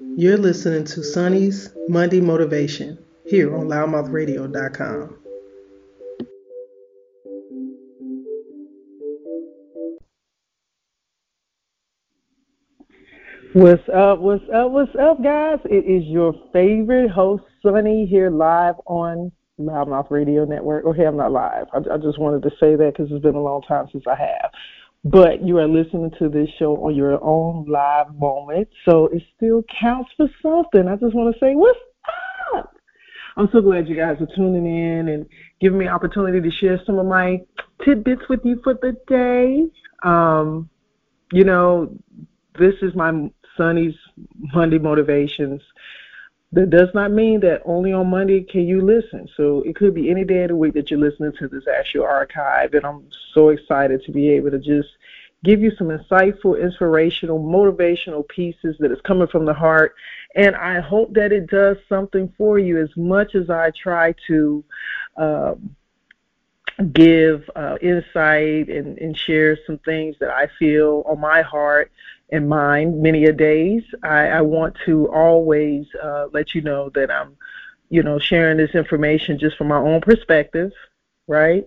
You're listening to Sonny's Monday Motivation here on louddmouthradio.com. What's up? What's up? What's up, guys? It is your favorite host, Sonny, here live on LouddMouth Radio Network. Okay, I'm not live. I, I just wanted to say that because it's been a long time since I have. But you are listening to this show on your own live moment, so it still counts for something. I just want to say, what's up? I'm so glad you guys are tuning in and giving me opportunity to share some of my tidbits with you for the day. Um, you know, this is my Sonny's Monday Motivations. That does not mean that only on Monday can you listen. So it could be any day of the week that you're listening to this actual Archive. And I'm so excited to be able to just give you some insightful, inspirational, motivational pieces that is coming from the heart. And I hope that it does something for you as much as I try to um, give uh, insight and, and share some things that I feel on my heart in mind many a days. I, I want to always uh, let you know that I'm, you know, sharing this information just from my own perspective, right?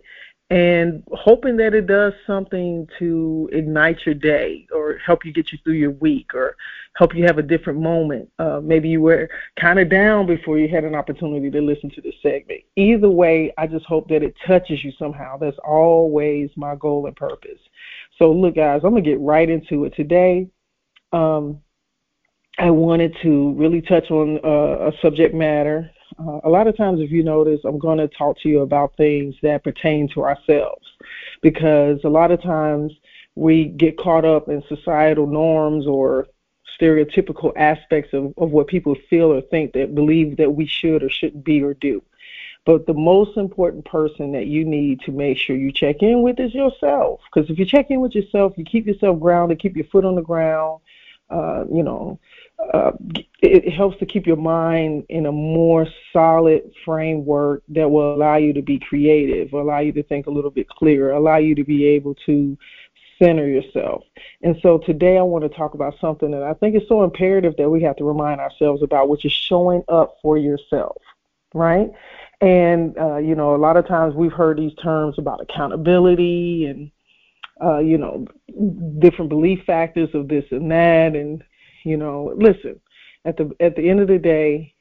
And hoping that it does something to ignite your day or help you get you through your week or help you have a different moment. Uh, maybe you were kind of down before you had an opportunity to listen to this segment. Either way, I just hope that it touches you somehow. That's always my goal and purpose. So, look, guys, I'm going to get right into it. Today, um, I wanted to really touch on uh, a subject matter. Uh, a lot of times, if you notice, I'm going to talk to you about things that pertain to ourselves because a lot of times we get caught up in societal norms or stereotypical aspects of, of what people feel or think that believe that we should or shouldn't be or do. But the most important person that you need to make sure you check in with is yourself. Because if you check in with yourself, you keep yourself grounded, keep your foot on the ground, uh, you know, uh, it, helps to keep your mind in a more solid framework that will allow you to be creative, allow you to think a little bit clearer, allow you to be able to center yourself. And so today I want to talk about something that I think is so imperative that we have to remind ourselves about, which is showing up for yourself, right? And, uh, you know, a lot of times we've heard these terms about accountability and uh, you know, different belief factors of this and that, and you know, listen, at the at the end of the day,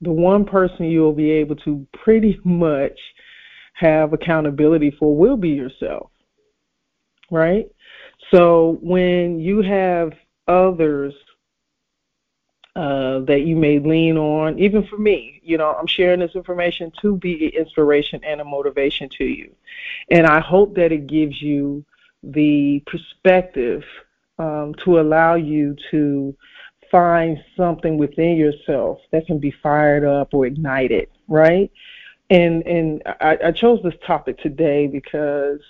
the one person you will be able to pretty much have accountability for will be yourself, right? So when you have others uh, that you may lean on, even for me, you know, I'm sharing this information to be inspiration and a motivation to you. And I hope that it gives you the perspective um, to allow you to find something within yourself that can be fired up or ignited, right? And and I, I chose this topic today because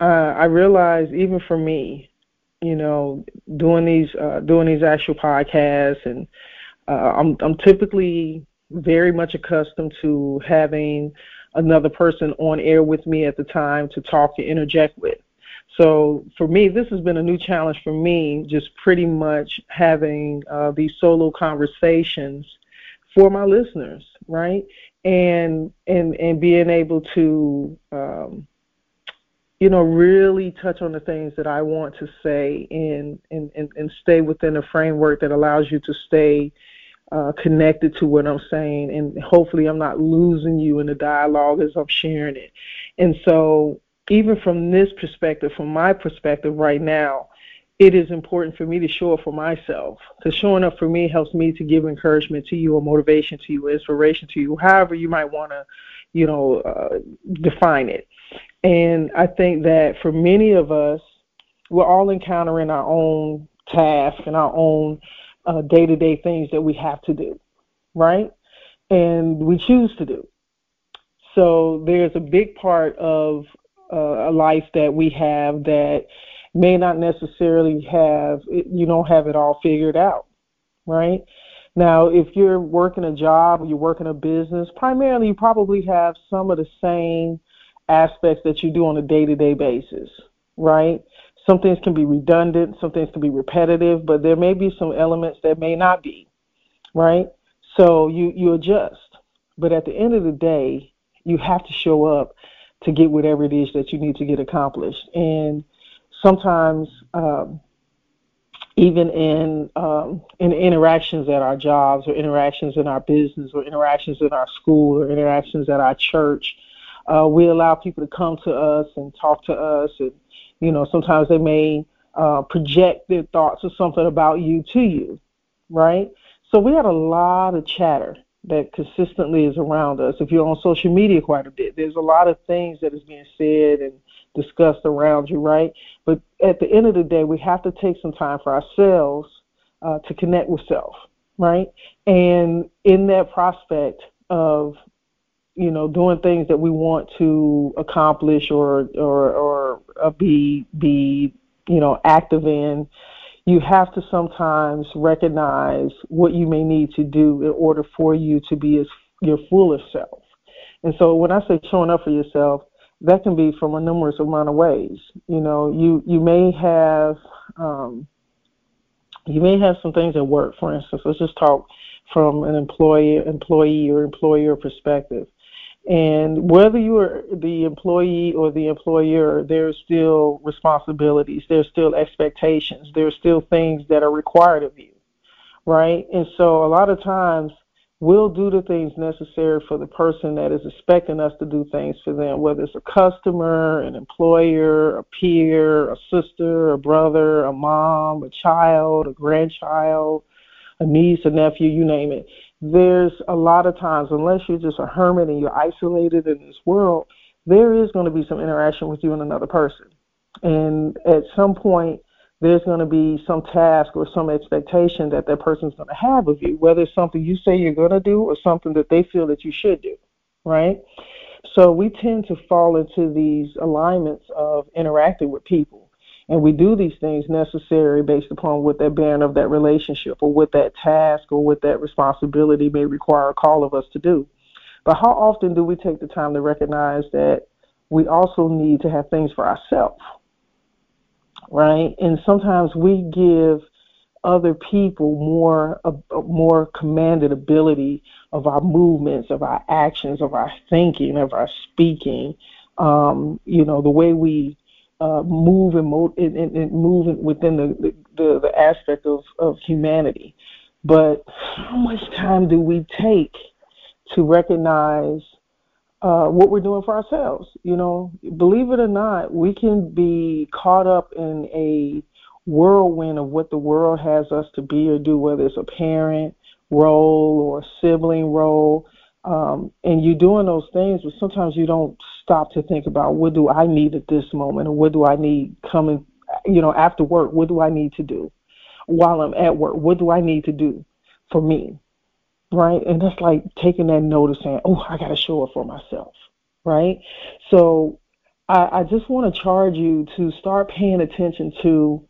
uh, I realized even for me, you know, doing these uh, doing these actual podcasts, and uh, I'm I'm typically very much accustomed to having another person on air with me at the time to talk and interject with. So for me, this has been a new challenge for me, just pretty much having uh, these solo conversations for my listeners, right? And and and being able to, um, you know, really touch on the things that I want to say and and and, and stay within a framework that allows you to stay. Uh, connected to what I'm saying, and hopefully, I'm not losing you in the dialogue as I'm sharing it. And so, even from this perspective, from my perspective right now, it is important for me to show up for myself. Because showing up for me helps me to give encouragement to you, or motivation to you, or inspiration to you, however you might want to, you know, uh, define it. And I think that for many of us, we're all encountering our own tasks and our own day to day things that we have to do, right? And we choose to do. So there's a big part of a life that we have that may not necessarily have you don't have it all figured out right now if you're working a job or you're working a business primarily you probably have some of the same aspects that you do on a day-to-day basis right some things can be redundant, some things can be repetitive, but there may be some elements that may not be, right? So you you adjust. But at the end of the day, you have to show up to get whatever it is that you need to get accomplished. And sometimes, um, even in um, in interactions at our jobs, or interactions in our business, or interactions in our school, or interactions at our church, uh, we allow people to come to us and talk to us, and you know sometimes they may uh, project their thoughts or something about you to you, right? So we had a lot of chatter that consistently is around us. If you're on social media quite a bit, there's a lot of things that is being said and discussed around you, right? But at the end of the day, we have to take some time for ourselves uh, to connect with self, right? And in that prospect of you know doing things that we want to accomplish or or or uh, be be you know active in you have to sometimes recognize what you may need to do in order for you to be as your fullest self. And so when I say showing up for yourself, that can be from a numerous amount of ways. You know, you you may have um, you may have some things at work, for instance. Let's just talk from an employee employee or employer perspective. And whether you are the employee or the employer, there's still responsibilities, there's still expectations, there's still things that are required of you, right? And so a lot of times we'll do the things necessary for the person that is expecting us to do things for them, whether it's a customer, an employer, a peer, a sister, a brother, a mom, a child, a grandchild, a niece, a nephew, you name it there's a lot of times, unless you're just a hermit and you're isolated in this world, there is going to be some interaction with you and another person. And at some point, there's going to be some task or some expectation that that person's going to have of you, whether it's something you say you're going to do or something that they feel that you should do, right? So we tend to fall into these alignments of interacting with people and we do these things necessary based upon what that band of that relationship or what that task or what that responsibility may require a call of us to do. But how often do we take the time to recognize that we also need to have things for ourselves? Right? And sometimes we give other people more a more commanded ability of our movements, of our actions, of our thinking, of our speaking. Um, you know, the way we uh, move and, mo- and, and, and move within the, the, the aspect of, of humanity. But how much time do we take to recognize uh, what we're doing for ourselves? You know, believe it or not, we can be caught up in a whirlwind of what the world has us to be or do, whether it's a parent role or a sibling role. Um, and you're doing those things, but sometimes you don't stop to think about what do I need at this moment, or what do I need coming, you know, after work. What do I need to do while I'm at work? What do I need to do for me, right? And that's like taking that notice, saying, "Oh, I got to show up for myself," right? So I, I just want to charge you to start paying attention to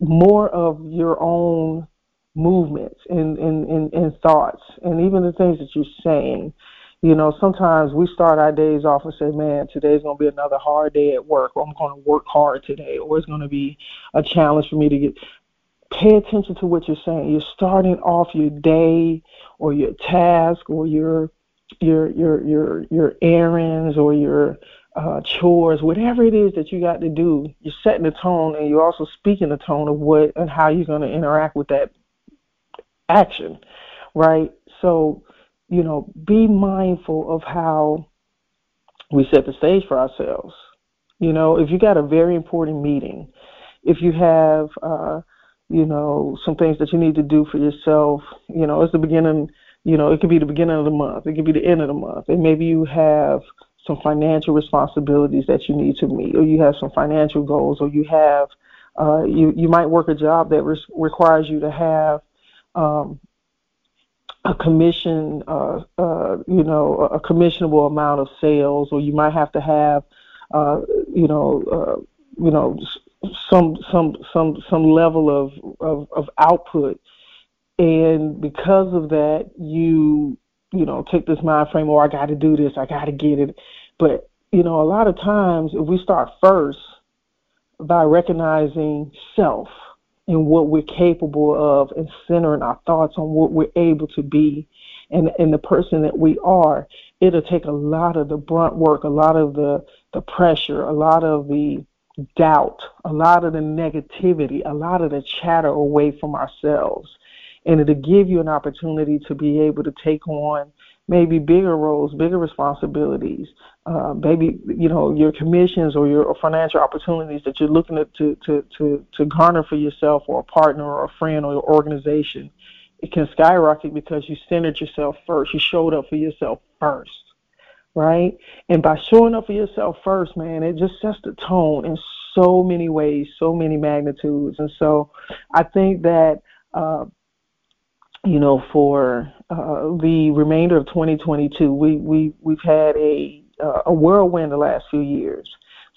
more of your own movements and, and, and, and thoughts and even the things that you're saying. You know, sometimes we start our days off and say, man, today's going to be another hard day at work, or I'm going to work hard today, or it's going to be a challenge for me to get. Pay attention to what you're saying. You're starting off your day or your task or your your your your your errands or your uh, chores, whatever it is that you got to do, you're setting the tone and you're also speaking the tone of what and how you're going to interact with that action, right? So, you know, be mindful of how we set the stage for ourselves. You know, if you got a very important meeting, if you have, uh, you know, some things that you need to do for yourself, you know, it's the beginning, you know, it could be the beginning of the month, it could be the end of the month, and maybe you have some financial responsibilities that you need to meet, or you have some financial goals, or you have, uh, you you might work a job that re- requires you to have um, a commission, uh, uh, you know, a commissionable amount of sales, or you might have to have, uh, you know, uh, you know, some some some some level of, of of output, and because of that, you you know take this mind frame, or oh, I got to do this, I got to get it, but you know, a lot of times if we start first by recognizing self and what we're capable of and centering our thoughts on what we're able to be and, and the person that we are, it'll take a lot of the brunt work, a lot of the, the pressure, a lot of the doubt, a lot of the negativity, a lot of the chatter away from ourselves. And it'll give you an opportunity to be able to take on maybe bigger roles, bigger responsibilities, uh, maybe you know your commissions or your financial opportunities that you're looking to, to to to garner for yourself or a partner or a friend or your organization. It can skyrocket because you centered yourself first. You showed up for yourself first, right? And by showing up for yourself first, man, it just sets the tone in so many ways, so many magnitudes. And so, I think that. Uh, you know, for uh, the remainder of 2022, we we we've had a uh, a whirlwind the last few years.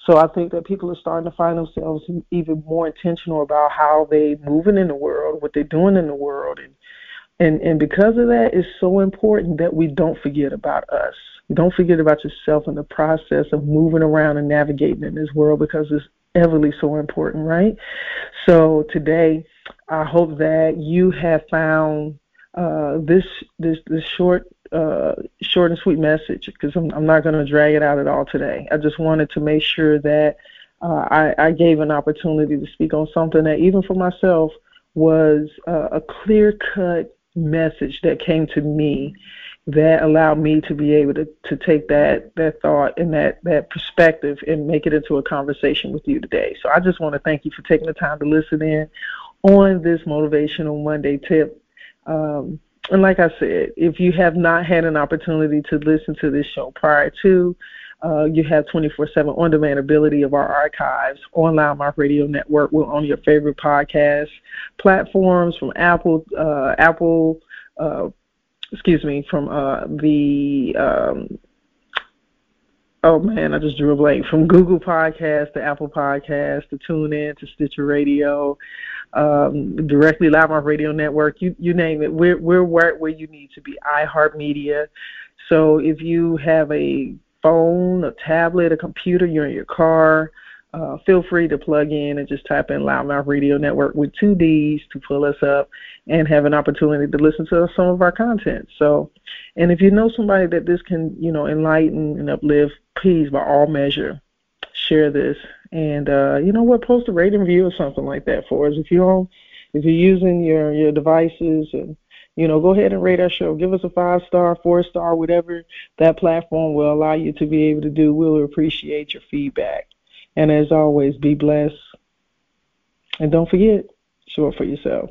So I think that people are starting to find themselves even more intentional about how they're moving in the world, what they're doing in the world, and and and because of that, it's so important that we don't forget about us. Don't forget about yourself in the process of moving around and navigating in this world because it's everly so important, right? So today, I hope that you have found uh, this this this short uh, short and sweet message because I'm, I'm not going to drag it out at all today. I just wanted to make sure that uh, I, I gave an opportunity to speak on something that even for myself was uh, a clear cut message that came to me that allowed me to be able to, to take that that thought and that that perspective and make it into a conversation with you today. So I just want to thank you for taking the time to listen in on this motivational Monday tip. Um, and like I said, if you have not had an opportunity to listen to this show prior to, uh, you have 24/7 on-demand ability of our archives on LouddMouth Radio Network. We're on your favorite podcast platforms from Apple, uh, Apple, uh, excuse me, from uh, the um, oh man, I just drew a blank from Google Podcast to Apple Podcast to TuneIn to Stitcher Radio, um, directly LouddMouth Radio Network. You you name it. We're we're where where you need to be. iHeartMedia. So if you have a phone, a tablet, a computer, you're in your car. Uh, feel free to plug in and just type in LouddMouth Radio Network with two D's to pull us up and have an opportunity to listen to some of our content. So, and if you know somebody that this can, you know, enlighten and uplift, please, by all measure, share this. And uh, you know what, post a rating review or something like that for us. If you don't, if you're using your your devices and you know, go ahead and rate our show. Give us a five star, four star, whatever that platform will allow you to be able to do. We'll appreciate your feedback. And as always, be blessed. And don't forget, show up for yourself.